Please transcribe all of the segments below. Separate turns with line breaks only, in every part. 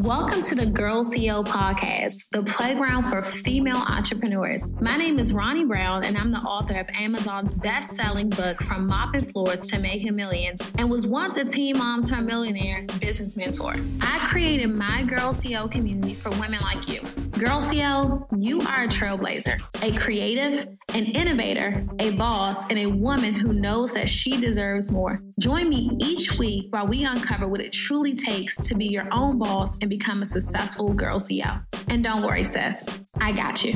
Welcome to the Girl CEO podcast, the playground for female entrepreneurs. My name is Ronnie Brown, and I'm the author of Amazon's best selling book, From Mopping Floors to Making Millions, and was once a teen mom turned millionaire business mentor. I created my Girl CEO community for women like you. Girl CEO, you are a trailblazer, a creative, an innovator, a boss, and a woman who knows that she deserves more. Join me each week while we uncover what it truly takes to be your own boss and become a successful girl CEO. And don't worry, sis, I got you.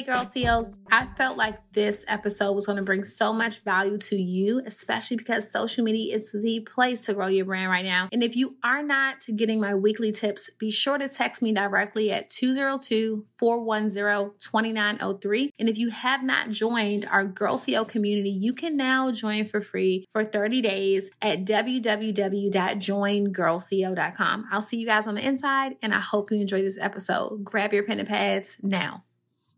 Hey, girl CEOs. I felt like this episode was going to bring so much value to you, especially because social media is the place to grow your brand right now. And if you are not getting my weekly tips, be sure to text me directly at 202 410 2903. And if you have not joined our Girl CEO community, you can now join for free for 30 days at www.joingirlceo.com. I'll see you guys on the inside, and I hope you enjoy this episode. Grab your pen and pads now.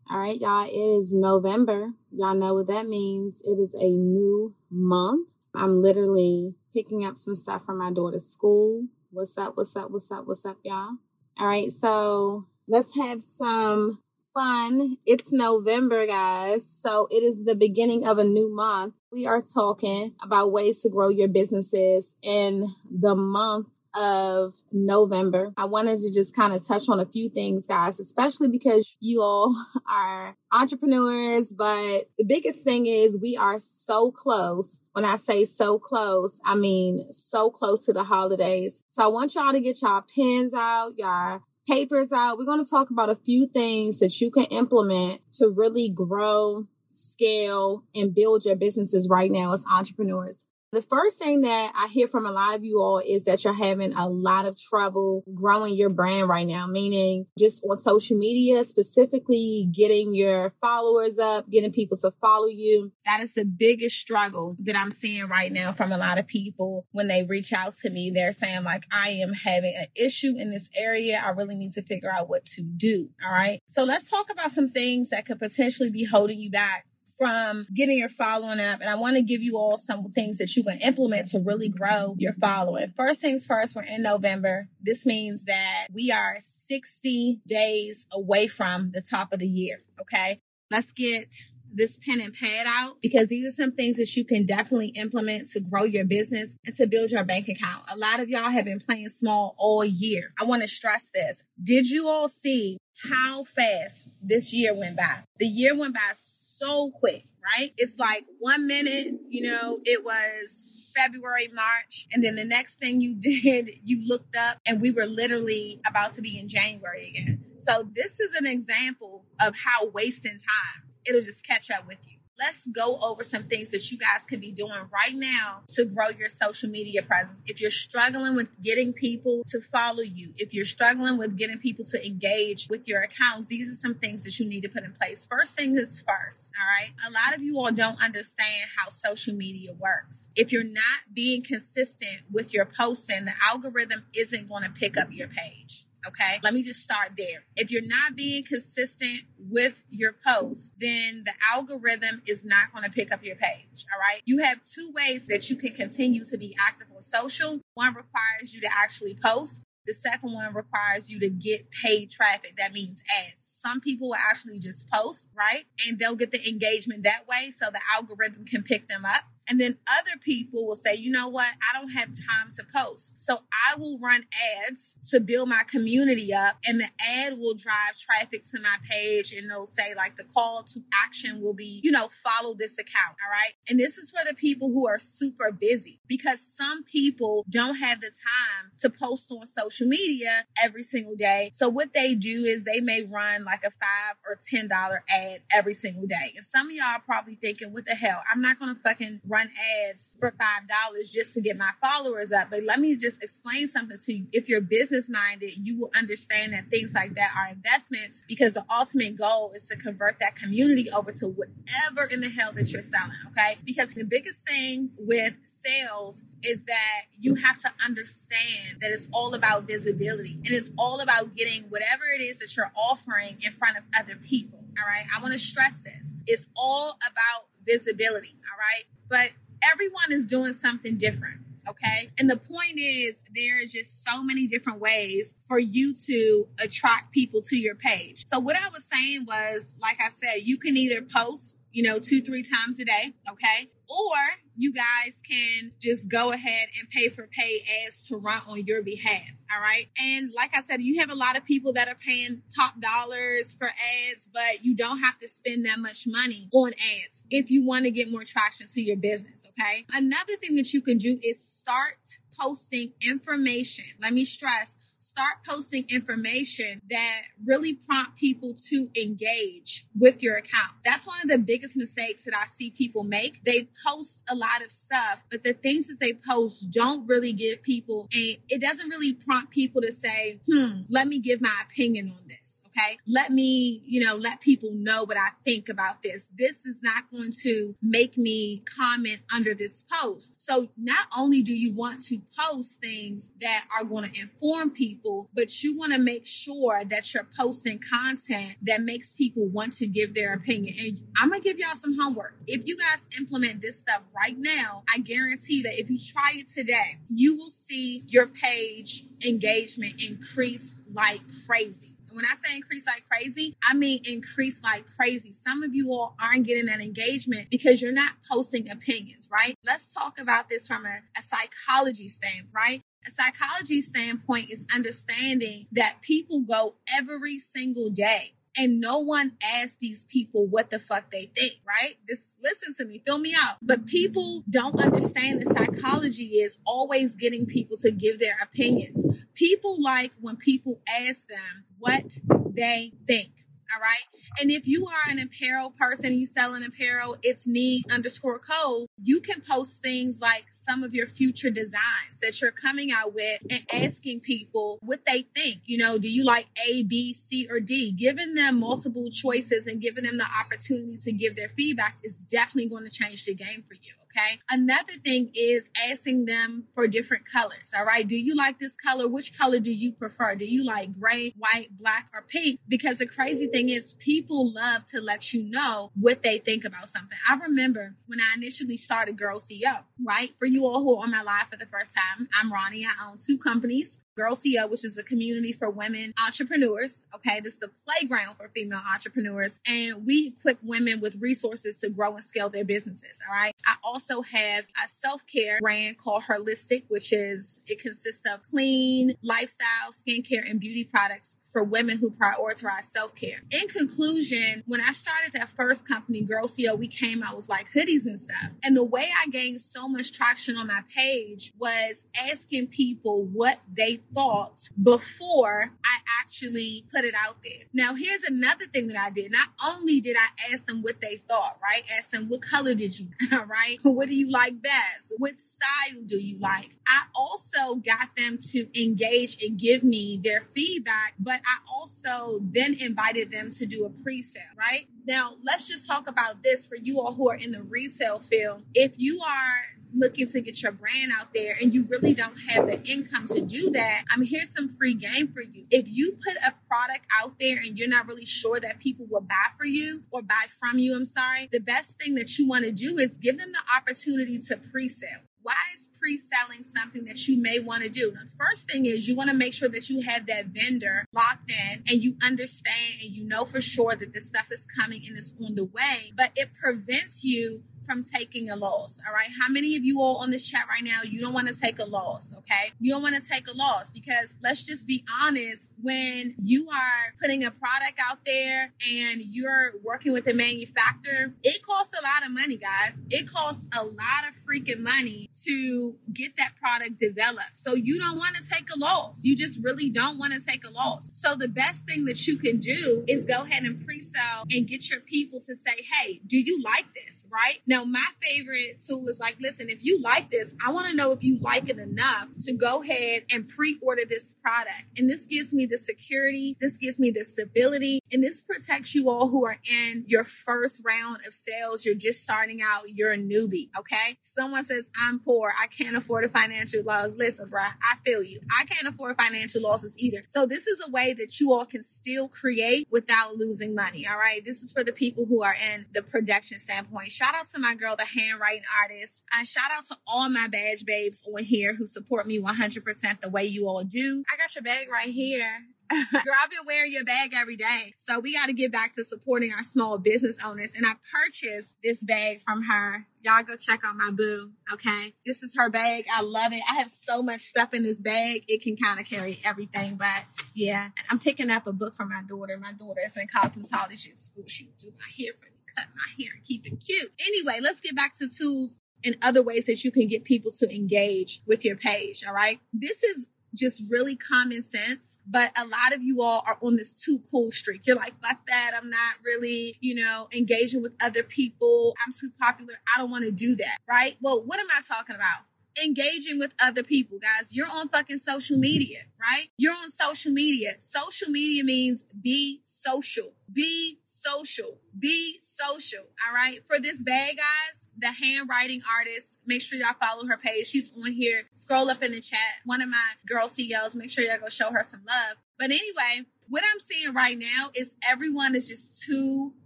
All right, y'all, it is November. Y'all know what that means. It is a new month. I'm literally picking up some stuff from my daughter's school. What's up? What's up? What's up? What's up, y'all? All right, so let's have some fun. It's November, guys. So it is the beginning of a new month. We are talking about ways to grow your businesses in the month of November. I wanted to just kind of touch on a few things, guys, especially because you all are entrepreneurs. But the biggest thing is we are so close. When I say so close, I mean so close to the holidays. So I want y'all to get y'all pens out, y'all papers out. We're going to talk about a few things that you can implement to really grow scale and build your businesses right now as entrepreneurs. The first thing that I hear from a lot of you all is that you're having a lot of trouble growing your brand right now, meaning just on social media, specifically getting your followers up, getting people to follow you. That is the biggest struggle that I'm seeing right now from a lot of people when they reach out to me. They're saying, like, I am having an issue in this area. I really need to figure out what to do. All right. So let's talk about some things that could potentially be holding you back from getting your following up. And I want to give you all some things that you can implement to really grow your following. First things first, we're in November. This means that we are 60 days away from the top of the year. Okay. Let's get this pen and pad out because these are some things that you can definitely implement to grow your business and to build your bank account. A lot of y'all have been playing small all year. I want to stress this. Did you all see how fast this year went by? The year went by so quick, right? It's like one minute, you know, it was February, March, and then the next thing you did, you looked up and we were literally about to be in January again. So this is an example of how wasting time, it'll just catch up with you let's go over some things that you guys can be doing right now to grow your social media presence. If you're struggling with getting people to follow you, if you're struggling with getting people to engage with your accounts, these are some things that you need to put in place. First thing is first, all right? A lot of you all don't understand how social media works. If you're not being consistent with your posting, the algorithm isn't going to pick up your page. Okay. Let me just start there. If you're not being consistent with your posts, then the algorithm is not going to pick up your page. All right. You have two ways that you can continue to be active on social. One requires you to actually post. The second one requires you to get paid traffic. That means ads. Some people will actually just post, right? And they'll get the engagement that way so the algorithm can pick them up. And then other people will say, you know what? I don't have time to post. So I will run ads to build my community up and the ad will drive traffic to my page and they'll say like the call to action will be, you know, follow this account. All right. And this is for the people who are super busy because some people don't have the time to post on social media every single day. So what they do is they may run like a five or $10 ad every single day. And some of y'all are probably thinking, what the hell? I'm not going to fucking run ads for $5 just to get my followers up. But let me just explain something to you. If you're business minded, you will understand that things like that are investments because the ultimate goal is to convert that community over to whatever in the hell that you're selling. Okay. Because the biggest thing with sales is that you have to understand that it's all about visibility and it's all about getting whatever it is that you're offering in front of other people. All right. I want to stress this. It's all about visibility. All right. But everyone is doing something different. Okay. And the point is, there is just so many different ways for you to attract people to your page. So, what I was saying was, like I said, you can either post, you know, two, three times a day. Okay. Or you guys can just go ahead and pay for paid ads to run on your behalf. All right. And like I said, you have a lot of people that are paying top dollars for ads, but you don't have to spend that much money on ads if you want to get more traction to your business. Okay. Another thing that you can do is start posting information. Let me stress, start posting information that really prompt people to engage with your account. That's one of the biggest mistakes that I see people make. They post a lot of stuff, but the things that they post don't really give people and it doesn't really prompt people to say, hmm, let me give my opinion on this. Okay. Let me, you know, let people know what I think about this. This is not going to make me comment under this post. So not only do you want to post things that are going to inform people, but you want to make sure that you're posting content that makes people want to give their opinion. And I'm going to give y'all some homework. If you guys implement this stuff right now, I guarantee that if you try it today, you will see your page engagement increase like crazy. When I say increase like crazy, I mean increase like crazy. Some of you all aren't getting that engagement because you're not posting opinions, right? Let's talk about this from a, a psychology standpoint, right? A psychology standpoint is understanding that people go every single day and no one asks these people what the fuck they think, right? This listen to me, fill me out. But people don't understand that psychology is always getting people to give their opinions. People like when people ask them what they think. All right. And if you are an apparel person, you sell an apparel, it's need underscore code. You can post things like some of your future designs that you're coming out with and asking people what they think. You know, do you like A, B, C, or D? Giving them multiple choices and giving them the opportunity to give their feedback is definitely going to change the game for you. Okay. Another thing is asking them for different colors. All right. Do you like this color? Which color do you prefer? Do you like gray, white, black, or pink? Because the crazy thing is people love to let you know what they think about something. I remember when I initially started Girl CEO, right? For you all who are on my live for the first time, I'm Ronnie. I own two companies. Girl CEO, which is a community for women entrepreneurs. Okay. This is the playground for female entrepreneurs. And we equip women with resources to grow and scale their businesses. All right. I also have a self care brand called Holistic, which is, it consists of clean lifestyle, skincare, and beauty products for women who prioritize self care. In conclusion, when I started that first company, Girl CEO, we came out with like hoodies and stuff. And the way I gained so much traction on my page was asking people what they thought before I actually put it out there. Now, here's another thing that I did. Not only did I ask them what they thought, right? Ask them what color did you, right? What do you like best? What style do you like? I also got them to engage and give me their feedback, but I also then invited them to do a pre-sale, right? Now, let's just talk about this for you all who are in the resale field. If you are looking to get your brand out there and you really don't have the income to do that, I'm here's some free game for you. If you put a product out there and you're not really sure that people will buy for you or buy from you, I'm sorry, the best thing that you want to do is give them the opportunity to pre-sale. Why is pre-selling something that you may want to do? the first thing is you want to make sure that you have that vendor locked in and you understand and you know for sure that this stuff is coming and it's on the way, but it prevents you from taking a loss. All right. How many of you all on this chat right now, you don't want to take a loss? Okay. You don't want to take a loss because let's just be honest. When you are putting a product out there and you're working with a manufacturer, it costs a lot of money, guys. It costs a lot of freaking money to get that product developed. So you don't want to take a loss. You just really don't want to take a loss. So the best thing that you can do is go ahead and pre-sell and get your people to say, Hey, do you like this? Right? My favorite tool is like, listen, if you like this, I want to know if you like it enough to go ahead and pre-order this product. And this gives me the security. This gives me the stability and this protects you all who are in your first round of sales. You're just starting out. You're a newbie. Okay. Someone says, I'm poor. I can't afford a financial loss. Listen, bruh, I feel you. I can't afford financial losses either. So this is a way that you all can still create without losing money. All right. This is for the people who are in the production standpoint. Shout out to my girl, the handwriting artist. And shout out to all my badge babes on here who support me 100% the way you all do. I got your bag right here. Girl, I've been wearing your bag every day. So we got to get back to supporting our small business owners. And I purchased this bag from her. Y'all go check out my boo. Okay. This is her bag. I love it. I have so much stuff in this bag. It can kind of carry everything. But yeah, I'm picking up a book for my daughter. My daughter is in cosmetology school. She do my hair for cut my hair and keep it cute. Anyway, let's get back to tools and other ways that you can get people to engage with your page. All right. This is just really common sense. But a lot of you all are on this too cool streak. You're like, fuck that. I'm not really, you know, engaging with other people. I'm too popular. I don't want to do that. Right. Well, what am I talking about? Engaging with other people, guys. You're on fucking social media, right? You're on social media. Social media means be social. Be social. Be social. All right. For this bag, guys, the handwriting artist, make sure y'all follow her page. She's on here. Scroll up in the chat. One of my girl CEOs, make sure y'all go show her some love. But anyway, what I'm seeing right now is everyone is just too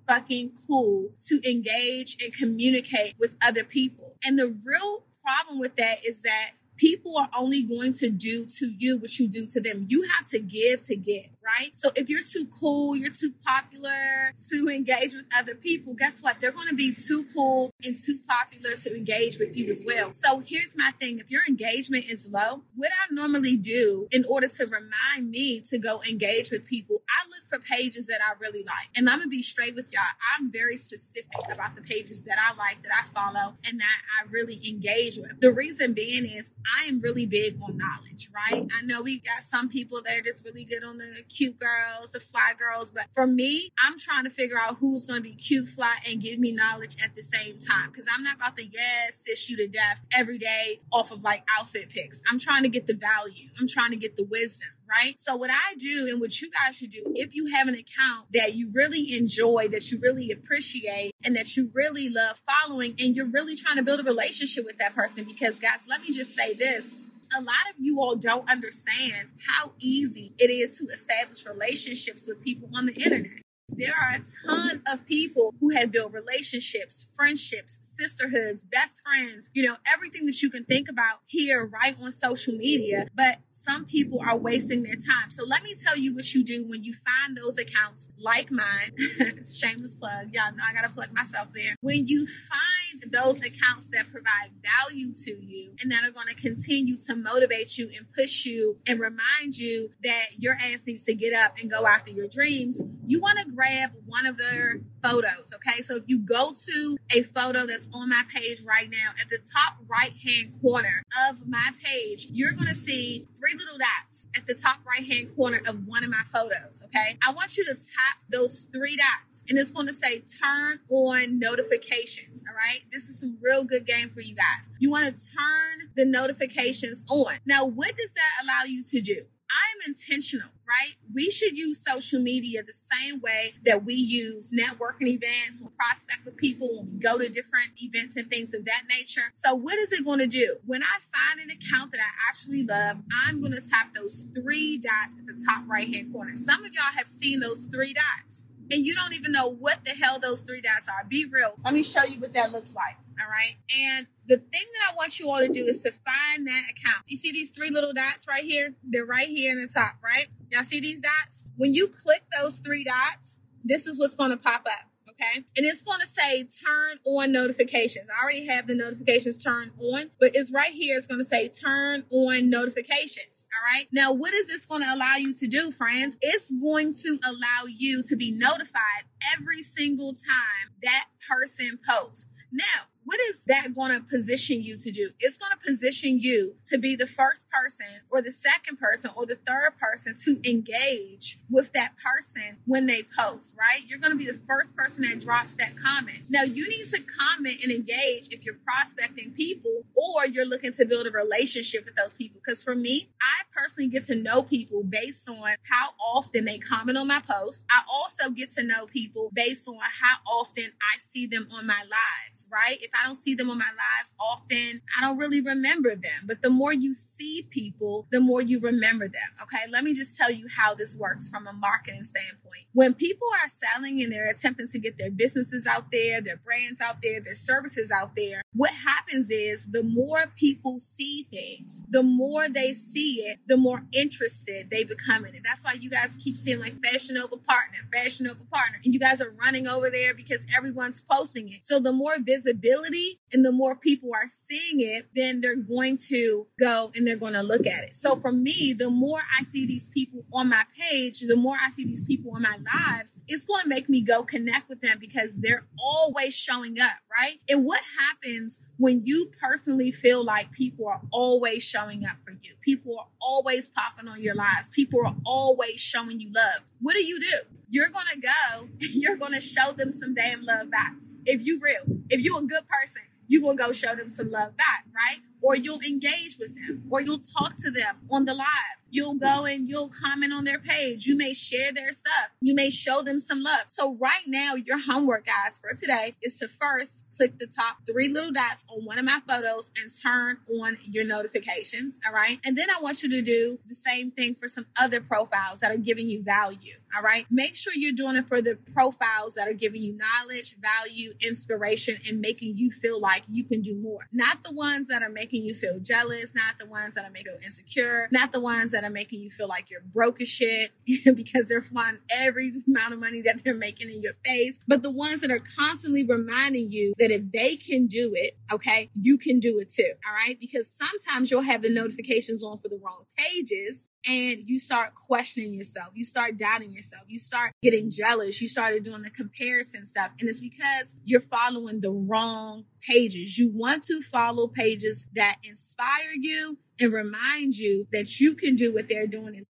fucking cool to engage and communicate with other people. And the real problem with that is that people are only going to do to you what you do to them. You have to give to get right? So if you're too cool, you're too popular to engage with other people, guess what? They're going to be too cool and too popular to engage with you as well. So here's my thing. If your engagement is low, what I normally do in order to remind me to go engage with people, I look for pages that I really like. And I'm going to be straight with y'all. I'm very specific about the pages that I like, that I follow, and that I really engage with. The reason being is I am really big on knowledge, right? I know we got some people that are just really good on the cute girls, the fly girls. But for me, I'm trying to figure out who's going to be cute, fly, and give me knowledge at the same time. Because I'm not about to yes, sis you to death every day off of like outfit picks. I'm trying to get the value. I'm trying to get the wisdom right? So what I do and what you guys should do, if you have an account that you really enjoy, that you really appreciate, and that you really love following, and you're really trying to build a relationship with that person, because guys, let me just say this a lot of you all don't understand how easy it is to establish relationships with people on the internet. There are a ton of people who have built relationships, friendships, sisterhoods, best friends, you know, everything that you can think about here right on social media. But some people are wasting their time. So let me tell you what you do when you find those accounts like mine. Shameless plug. Y'all know I got to plug myself there. When you find those accounts that provide value to you and that are going to continue to motivate you and push you and remind you that your ass needs to get up and go after your dreams, you want to grab one of their photos. Okay. So if you go to a photo that's on my page right now, at the top right hand corner of my page, you're going to see three little dots at the top right hand corner of one of my photos. Okay. I want you to tap those three dots and it's going to say turn on notifications. All right. This is some real good game for you guys. You want to turn the notifications on. Now, what does that allow you to do? I'm intentional, right? We should use social media the same way that we use networking events, we prospect with people, when we go to different events and things of that nature. So what is it going to do? When I find an account that I actually love, I'm going to tap those three dots at the top right hand corner. Some of y'all have seen those three dots and you don't even know what the hell those three dots are. Be real. Let me show you what that looks like. All right. And the thing that I want you all to do is to find that account. You see these three little dots right here? They're right here in the top, right? Y'all see these dots? When you click those three dots, this is what's going to pop up. Okay. And it's going to say turn on notifications. I already have the notifications turned on, but it's right here. It's going to say turn on notifications. All right. Now, what is this going to allow you to do, friends? It's going to allow you to be notified every single time that person posts. Now, what is that going to position you to do? It's going to position you to be the first person or the second person or the third person to engage with that person when they post, right? You're going to be the first person that drops that comment. Now, you need to comment and engage if you're prospecting people or you're looking to build a relationship with those people. Because for me, I personally get to know people based on how often they comment on my posts. I also get to know people based on how often I see them on my lives, right? If I don't see them on my lives often, I don't really remember them. But the more you see people, the more you remember them. Okay. Let me just tell you how this works from a marketing standpoint. When people are selling and they're attempting to get their businesses out there, their brands out there, their services out there, what happens is the more people see things, the more they see it, the more interested they become in it. That's why you guys keep seeing like Fashion Nova partner, Fashion Nova partner, and you guys are running over there because everyone's posting it. So the more visibility and the more people are seeing it, then they're going to go and they're going to look at it. So for me, the more I see these people on my page, the more I see these people in my lives, it's going to make me go connect with them because they're always showing up, right? And what happens when you personally feel like people are always showing up for you? People are always popping on your lives. People are always showing you love. What do you do? You're going to go, you're going to show them some damn love back. If you real, if you're a good person, you're going to go show them some love back, right? Or you'll engage with them or you'll talk to them on the live You'll go and you'll comment on their page. You may share their stuff. You may show them some love. So right now, your homework, guys, for today is to first click the top three little dots on one of my photos and turn on your notifications. All right. And then I want you to do the same thing for some other profiles that are giving you value. All right. Make sure you're doing it for the profiles that are giving you knowledge, value, inspiration, and making you feel like you can do more. Not the ones that are making you feel jealous, not the ones that are making you insecure, not the ones that are making you feel like you're broke as shit because they're flying every amount of money that they're making in your face. But the ones that are constantly reminding you that if they can do it, okay, you can do it too. All right. Because sometimes you'll have the notifications on for the wrong pages and you start questioning yourself. You start doubting yourself. You start getting jealous. You started doing the comparison stuff. And it's because you're following the wrong pages. You want to follow pages that inspire you and remind you that you can do what they're doing Is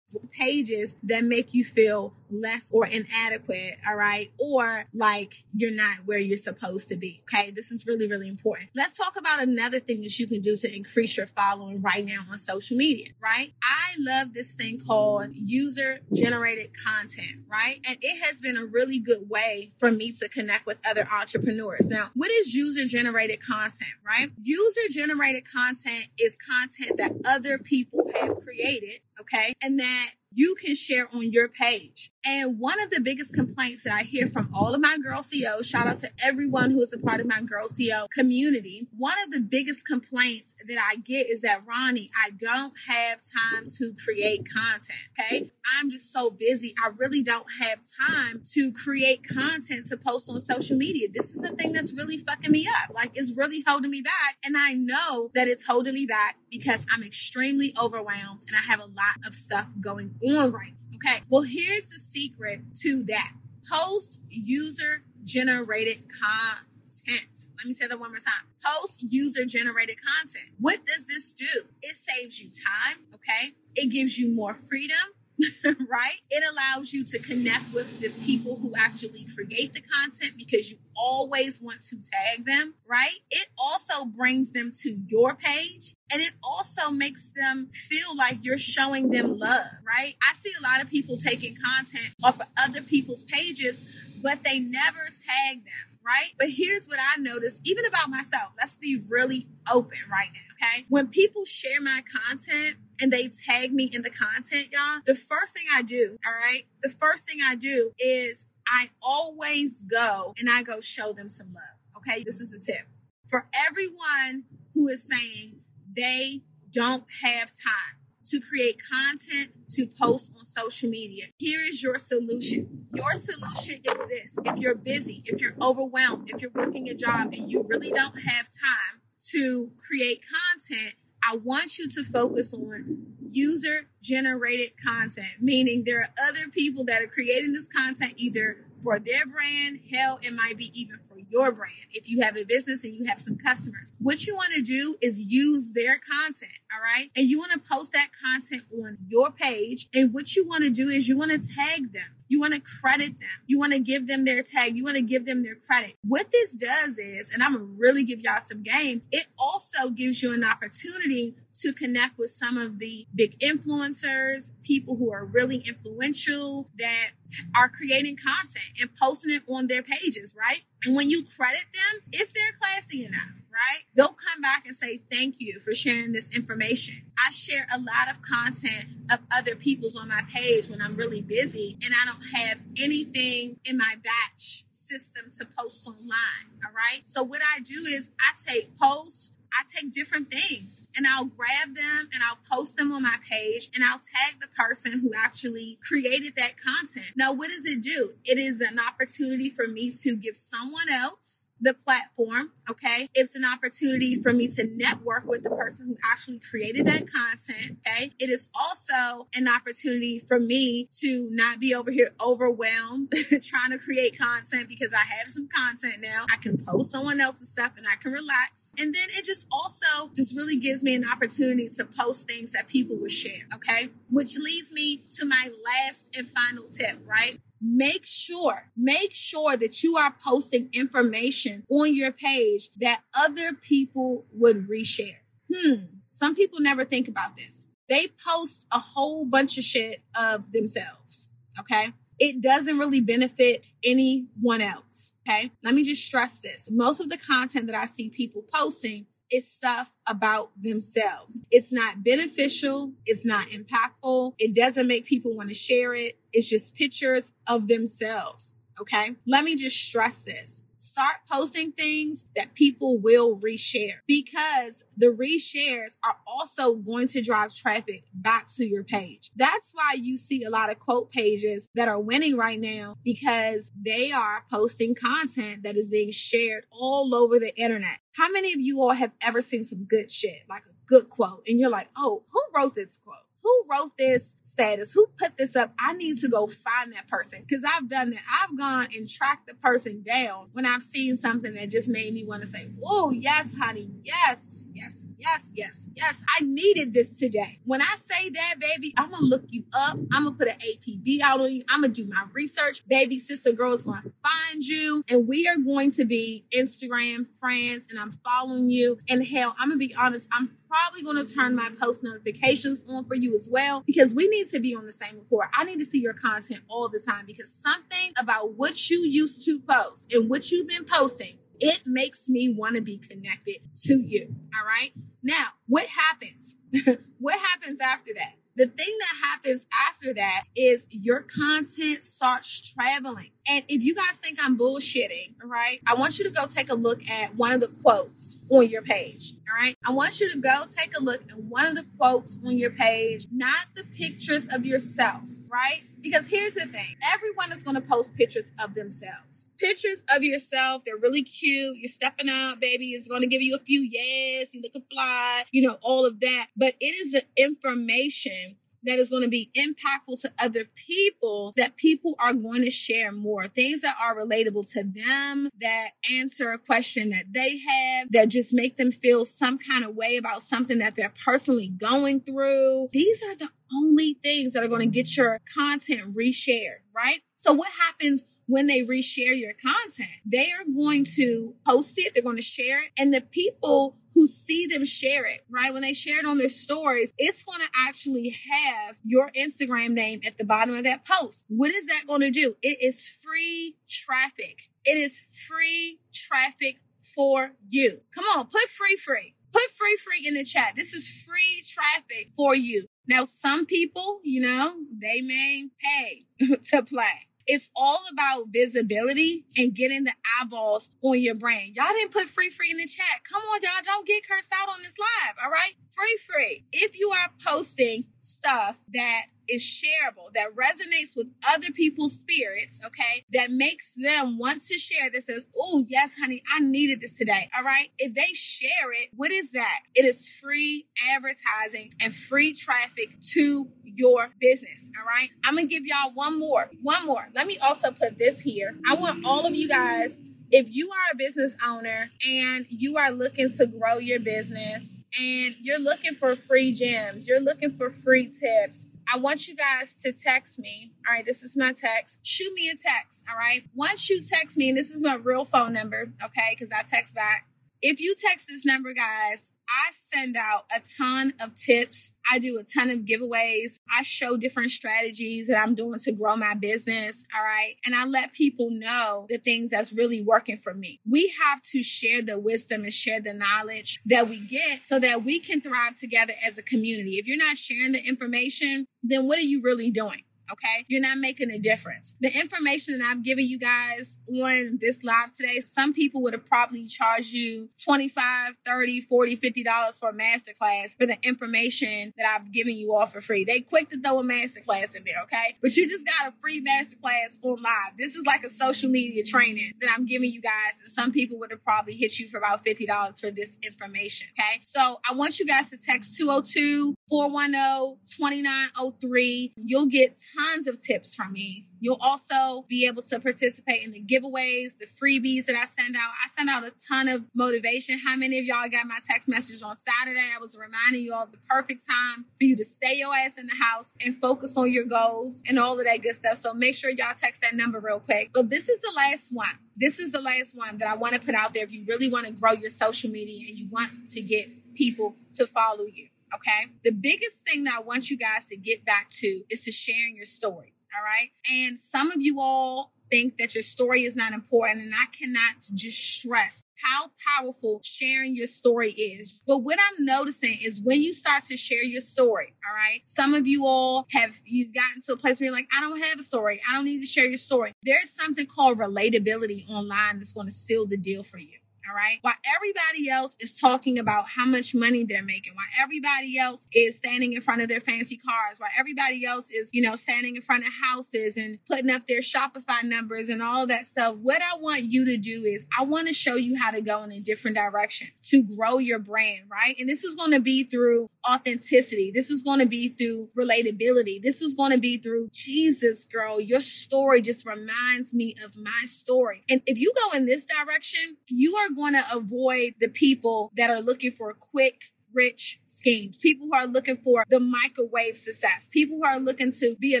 pages that make you feel less or inadequate, all right? Or like you're not where you're supposed to be, okay? This is really, really important. Let's talk about another thing that you can do to increase your following right now on social media, right? I love this thing called user generated content, right? And it has been a really good way for me to connect with other entrepreneurs. Now, what is user generated content, right? User generated content is content that other people have created, okay? And that you can share on your page. And one of the biggest complaints that I hear from all of my girl CEOs, shout out to everyone who is a part of my girl CEO community. One of the biggest complaints that I get is that Ronnie, I don't have time to create content. Okay. I'm just so busy. I really don't have time to create content to post on social media. This is the thing that's really fucking me up. Like it's really holding me back. And I know that it's holding me back because I'm extremely overwhelmed and I have a lot of stuff going on right. Okay. Well, here's the secret to that. Post user generated content. Let me say that one more time. Post user generated content. What does this do? It saves you time. Okay. It gives you more freedom. right? It allows you to connect with the people who actually create the content because you always want to tag them, right? It also brings them to your page and it also makes them feel like you're showing them love, right? I see a lot of people taking content off of other people's pages, but they never tag them, right? But here's what I noticed, even about myself. Let's be really open right now, okay? When people share my content, and they tag me in the content, y'all, the first thing I do, all right, the first thing I do is I always go and I go show them some love. Okay. This is a tip for everyone who is saying they don't have time to create content to post on social media. Here is your solution. Your solution is this. If you're busy, if you're overwhelmed, if you're working a job and you really don't have time to create content, I want you to focus on user generated content, meaning there are other people that are creating this content either for their brand. Hell, it might be even for your brand. If you have a business and you have some customers, what you want to do is use their content. All right. And you want to post that content on your page. And what you want to do is you want to tag them. You want to credit them. You want to give them their tag. You want to give them their credit. What this does is, and I'm going to really give y'all some game, it also gives you an opportunity to connect with some of the big influencers, people who are really influential that are creating content and posting it on their pages, right? And when you credit them, if they're classy enough, right? They'll come back and say, thank you for sharing this information. I share a lot of content of other people's on my page when I'm really busy and I don't have anything in my batch system to post online. All right. So what I do is I take posts I take different things and I'll grab them and I'll post them on my page and I'll tag the person who actually created that content. Now, what does it do? It is an opportunity for me to give someone else the platform. Okay. It's an opportunity for me to network with the person who actually created that content. Okay. It is also an opportunity for me to not be over here overwhelmed trying to create content because I have some content now. I can post someone else's stuff and I can relax. And then it just also just really gives me an opportunity to post things that people would share. Okay. Which leads me to my last and final tip, right? Make sure, make sure that you are posting information on your page that other people would reshare. Hmm. Some people never think about this. They post a whole bunch of shit of themselves. Okay. It doesn't really benefit anyone else. Okay. Let me just stress this. Most of the content that I see people posting is stuff about themselves. It's not beneficial. It's not impactful. It doesn't make people want to share it. It's just pictures of themselves. Okay. Let me just stress this start posting things that people will reshare because the reshares are also going to drive traffic back to your page. That's why you see a lot of quote pages that are winning right now because they are posting content that is being shared all over the internet. How many of you all have ever seen some good shit, like a good quote, and you're like, oh, who wrote this quote? Who wrote this status? Who put this up? I need to go find that person because I've done that. I've gone and tracked the person down when I've seen something that just made me want to say, Oh, yes, honey. Yes, yes, yes, yes, yes. I needed this today. When I say that, baby, I'm going to look you up. I'm going to put an APB out on you. I'm going to do my research. Baby, sister girl is going to find you and we are going to be Instagram friends and I'm following you. And hell, I'm going to be honest. I'm probably going to turn my post notifications on for you as well because we need to be on the same accord. I need to see your content all the time because something about what you used to post and what you've been posting, it makes me want to be connected to you. All right. Now, what happens? what happens after that? The thing that happens after that is your content starts traveling. And if you guys think I'm bullshitting, all right, I want you to go take a look at one of the quotes on your page. All right. I want you to go take a look at one of the quotes on your page, not the pictures of yourself, right? Because here's the thing everyone is going to post pictures of themselves. Pictures of yourself, they're really cute. You're stepping out, baby. It's going to give you a few yes, you look fly, you know, all of that. But it is the information that is going to be impactful to other people that people are going to share more. Things that are relatable to them that answer a question that they have that just make them feel some kind of way about something that they're personally going through. These are the only things that are going to get your content reshared right? So what happens when they reshare your content. They are going to post it, they're going to share it, and the people who see them share it, right? When they share it on their stories, it's going to actually have your Instagram name at the bottom of that post. What is that going to do? It is free traffic. It is free traffic for you. Come on, put free free. Put free free in the chat. This is free traffic for you. Now, some people, you know, they may pay to play. It's all about visibility and getting the eyeballs on your brand. Y'all didn't put free free in the chat. Come on, y'all. Don't get cursed out on this live. All right. Free free. If you are posting stuff that is shareable, that resonates with other people's spirits, okay, that makes them want to share that says, oh, yes, honey, I needed this today. All right. If they share it, what is that? It is free advertising and free traffic to your business. All right. I'm to give y'all one more, one more. Let me also put this here. I want all of you guys if you are a business owner and you are looking to grow your business and you're looking for free gems, you're looking for free tips, I want you guys to text me. All right, this is my text. Shoot me a text. All right. Once you text me, and this is my real phone number, okay, because I text back. If you text this number, guys, I send out a ton of tips. I do a ton of giveaways. I show different strategies that I'm doing to grow my business. All right. And I let people know the things that's really working for me. We have to share the wisdom and share the knowledge that we get so that we can thrive together as a community. If you're not sharing the information, then what are you really doing? Okay. You're not making a difference. The information that I've given you guys on this live today, some people would have probably charged you 25, 30, 40, 50 dollars for a masterclass for the information that I've given you all for free. They quick to throw a masterclass in there. Okay. But you just got a free masterclass on live. This is like a social media training that I'm giving you guys. And some people would have probably hit you for about $50 for this information. Okay. So I want you guys to text 202 410 2903. You'll get tons of tips from me. You'll also be able to participate in the giveaways, the freebies that I send out. I send out a ton of motivation. How many of y'all got my text messages on Saturday? I was reminding you all of the perfect time for you to stay your ass in the house and focus on your goals and all of that good stuff. So make sure y'all text that number real quick. But this is the last one. This is the last one that I want to put out there if you really want to grow your social media and you want to get people to follow you. Okay. The biggest thing that I want you guys to get back to is to sharing your story. All right. And some of you all think that your story is not important. And I cannot just stress how powerful sharing your story is. But what I'm noticing is when you start to share your story, all right, some of you all have, you've gotten to a place where you're like, I don't have a story. I don't need to share your story. There's something called relatability online that's going to seal the deal for you. All right. While everybody else is talking about how much money they're making, while everybody else is standing in front of their fancy cars, while everybody else is, you know, standing in front of houses and putting up their Shopify numbers and all that stuff, what I want you to do is I want to show you how to go in a different direction to grow your brand, right? And this is going to be through authenticity. This is going to be through relatability. This is going to be through Jesus, girl. Your story just reminds me of my story. And if you go in this direction, you are going to avoid the people that are looking for a quick, rich schemes, people who are looking for the microwave success, people who are looking to be a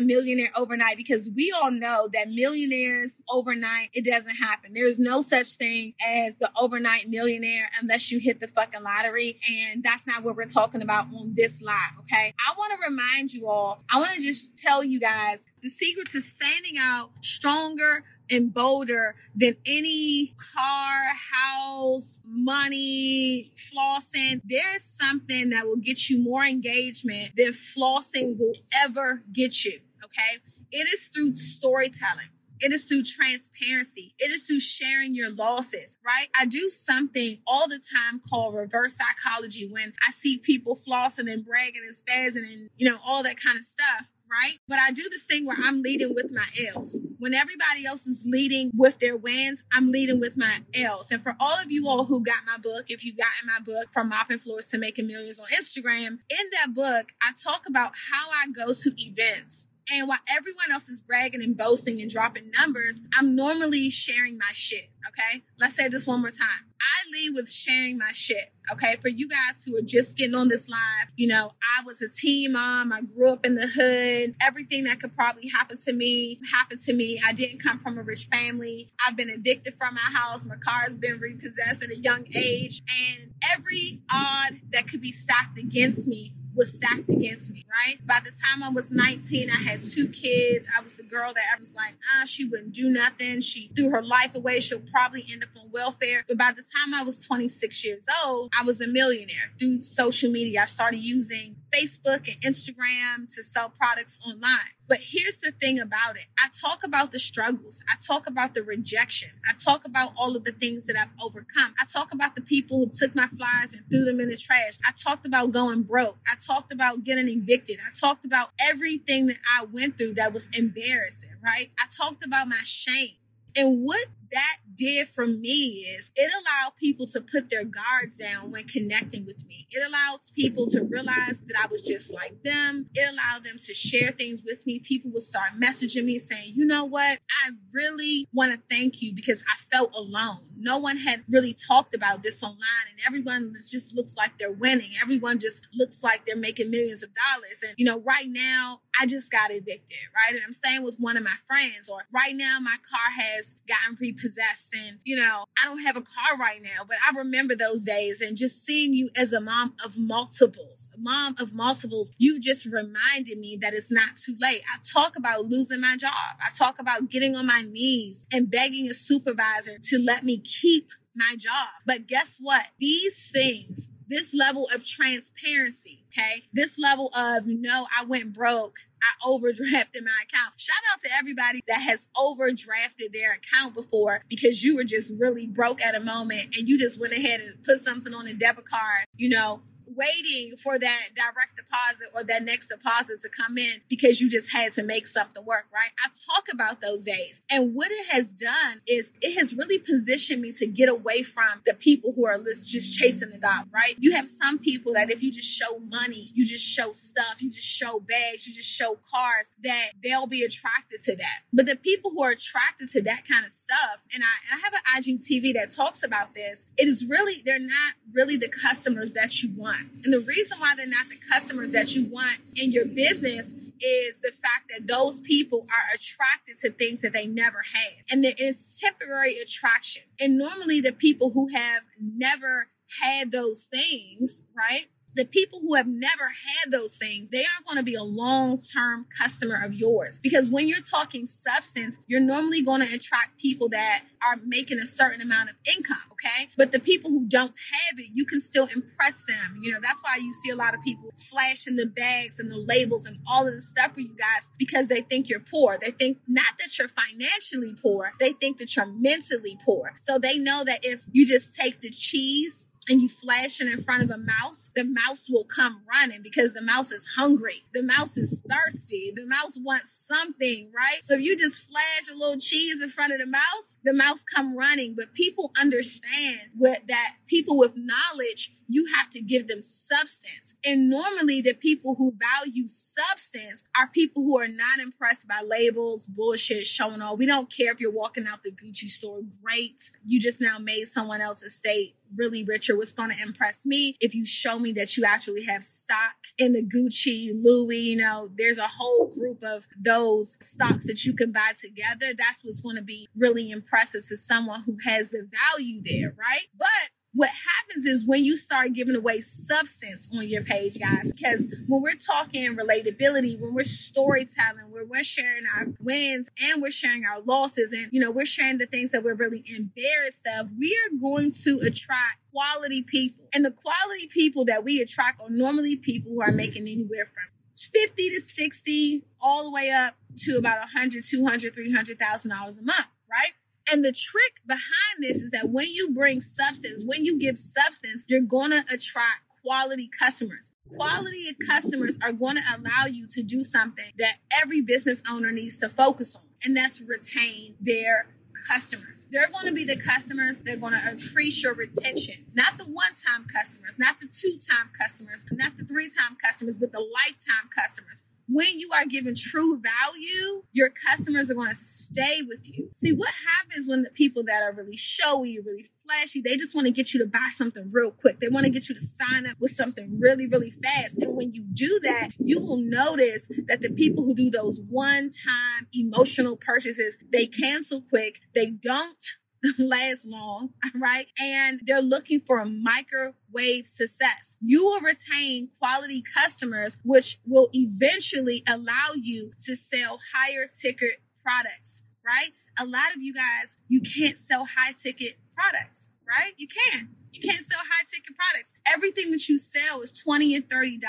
millionaire overnight, because we all know that millionaires overnight, it doesn't happen. There's no such thing as the overnight millionaire unless you hit the fucking lottery. And that's not what we're talking about on this live. Okay. I want to remind you all, I want to just tell you guys the secret to standing out stronger, and bolder than any car, house, money, flossing. There's something that will get you more engagement than flossing will ever get you. Okay. It is through storytelling. It is through transparency. It is through sharing your losses, right? I do something all the time called reverse psychology when I see people flossing and bragging and spazzing and, you know, all that kind of stuff right? But I do this thing where I'm leading with my L's. When everybody else is leading with their wins, I'm leading with my L's. And for all of you all who got my book, if you got in my book from mopping floors to making millions on Instagram, in that book, I talk about how I go to events and while everyone else is bragging and boasting and dropping numbers, I'm normally sharing my shit. Okay. Let's say this one more time. I lead with sharing my shit. Okay. For you guys who are just getting on this live, you know, I was a teen mom. I grew up in the hood. Everything that could probably happen to me happened to me. I didn't come from a rich family. I've been evicted from my house. My car's been repossessed at a young age. And every odd that could be stacked against me was stacked against me, right? By the time I was 19, I had two kids. I was the girl that I was like, ah, she wouldn't do nothing. She threw her life away. She'll probably end up on welfare. But by the time I was 26 years old, I was a millionaire through social media. I started using Facebook and Instagram to sell products online. But here's the thing about it. I talk about the struggles. I talk about the rejection. I talk about all of the things that I've overcome. I talk about the people who took my flyers and threw them in the trash. I talked about going broke. I talked about getting evicted. I talked about everything that I went through that was embarrassing, right? I talked about my shame. And what that did for me is it allowed people to put their guards down when connecting with me. It allowed people to realize that I was just like them. It allowed them to share things with me. People would start messaging me saying, you know what? I really want to thank you because I felt alone. No one had really talked about this online and everyone just looks like they're winning. Everyone just looks like they're making millions of dollars. And, you know, right now I just got evicted, right? And I'm staying with one of my friends or right now my car has gotten repossessed and, you know, I don't have a car right now, but I remember those days and just seeing you as a mom of multiples, mom of multiples, you just reminded me that it's not too late. I talk about losing my job. I talk about getting on my knees and begging a supervisor to let me keep my job. But guess what? These things, this level of transparency, okay? This level of, no, I went broke. I overdrafted my account. Shout out to everybody that has overdrafted their account before because you were just really broke at a moment and you just went ahead and put something on a debit card, you know, waiting for that direct deposit or that next deposit to come in because you just had to make something work, right? I talk about those days. And what it has done is it has really positioned me to get away from the people who are just chasing the dollar, right? You have some people that if you just show money, you just show stuff, you just show bags, you just show cars, that they'll be attracted to that. But the people who are attracted to that kind of stuff, and I, and I have an IGTV that talks about this, it is really, they're not really the customers that you want. And the reason why they're not the customers that you want in your business is the fact that those people are attracted to things that they never had. And it's temporary attraction. And normally the people who have never had those things, right? The people who have never had those things, they aren't going to be a long term customer of yours. Because when you're talking substance, you're normally going to attract people that are making a certain amount of income. Okay. But the people who don't have it, you can still impress them. You know, that's why you see a lot of people flashing the bags and the labels and all of the stuff for you guys because they think you're poor. They think not that you're financially poor, they think that you're mentally poor. So they know that if you just take the cheese and you flash it in front of a mouse, the mouse will come running because the mouse is hungry. The mouse is thirsty. The mouse wants something, right? So if you just flash a little cheese in front of the mouse, the mouse come running. But people understand what that people with knowledge you have to give them substance. And normally the people who value substance are people who are not impressed by labels, bullshit, showing off. We don't care if you're walking out the Gucci store. Great. You just now made someone else's state really richer. What's going to impress me if you show me that you actually have stock in the Gucci, Louis, you know, there's a whole group of those stocks that you can buy together. That's what's going to be really impressive to someone who has the value there, right? But what happens is when you start giving away substance on your page, guys, because when we're talking relatability, when we're storytelling, when we're sharing our wins and we're sharing our losses and, you know, we're sharing the things that we're really embarrassed of, we are going to attract quality people. And the quality people that we attract are normally people who are making anywhere from 50 to 60 all the way up to about 100 200 300000 dollars a month right and the trick behind this is that when you bring substance, when you give substance, you're going to attract quality customers. Quality customers are going to allow you to do something that every business owner needs to focus on, and that's retain their customers. They're going to be the customers that are going to increase your retention. Not the one time customers, not the two time customers, not the three time customers, but the lifetime customers when you are given true value, your customers are going to stay with you. See, what happens when the people that are really showy, really flashy, they just want to get you to buy something real quick. They want to get you to sign up with something really, really fast. And when you do that, you will notice that the people who do those one time emotional purchases, they cancel quick. They don't last long, right? And they're looking for a microwave success. You will retain quality customers, which will eventually allow you to sell higher ticket products, right? A lot of you guys, you can't sell high ticket products, right? You can You can't sell high ticket products. Everything that you sell is 20 and $30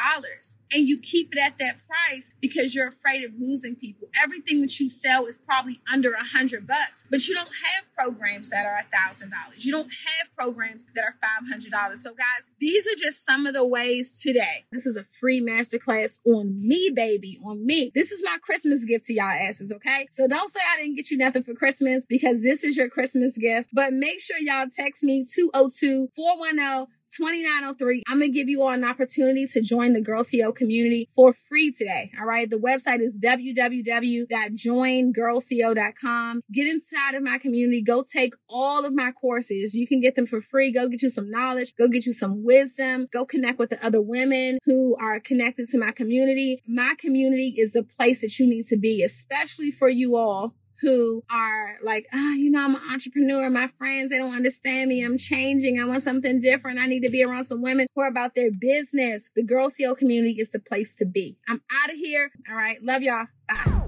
and you keep it at that price because you're afraid of losing people. Everything that you sell is probably under a hundred bucks, but you don't have programs that are a thousand dollars. You don't have programs that are five hundred dollars. So guys, these are just some of the ways today. This is a free masterclass on me, baby, on me. This is my Christmas gift to y'all asses, okay? So don't say I didn't get you nothing for Christmas because this is your Christmas gift, but make sure y'all text me 202 410 2903. I'm going to give you all an opportunity to join the Girl CEO community for free today. All right. The website is www.joingirlceo.com. Get inside of my community. Go take all of my courses. You can get them for free. Go get you some knowledge. Go get you some wisdom. Go connect with the other women who are connected to my community. My community is a place that you need to be, especially for you all who are like, oh, you know, I'm an entrepreneur. My friends, they don't understand me. I'm changing. I want something different. I need to be around some women who are about their business. The Girl CEO community is the place to be. I'm out of here. All right. Love y'all. Bye.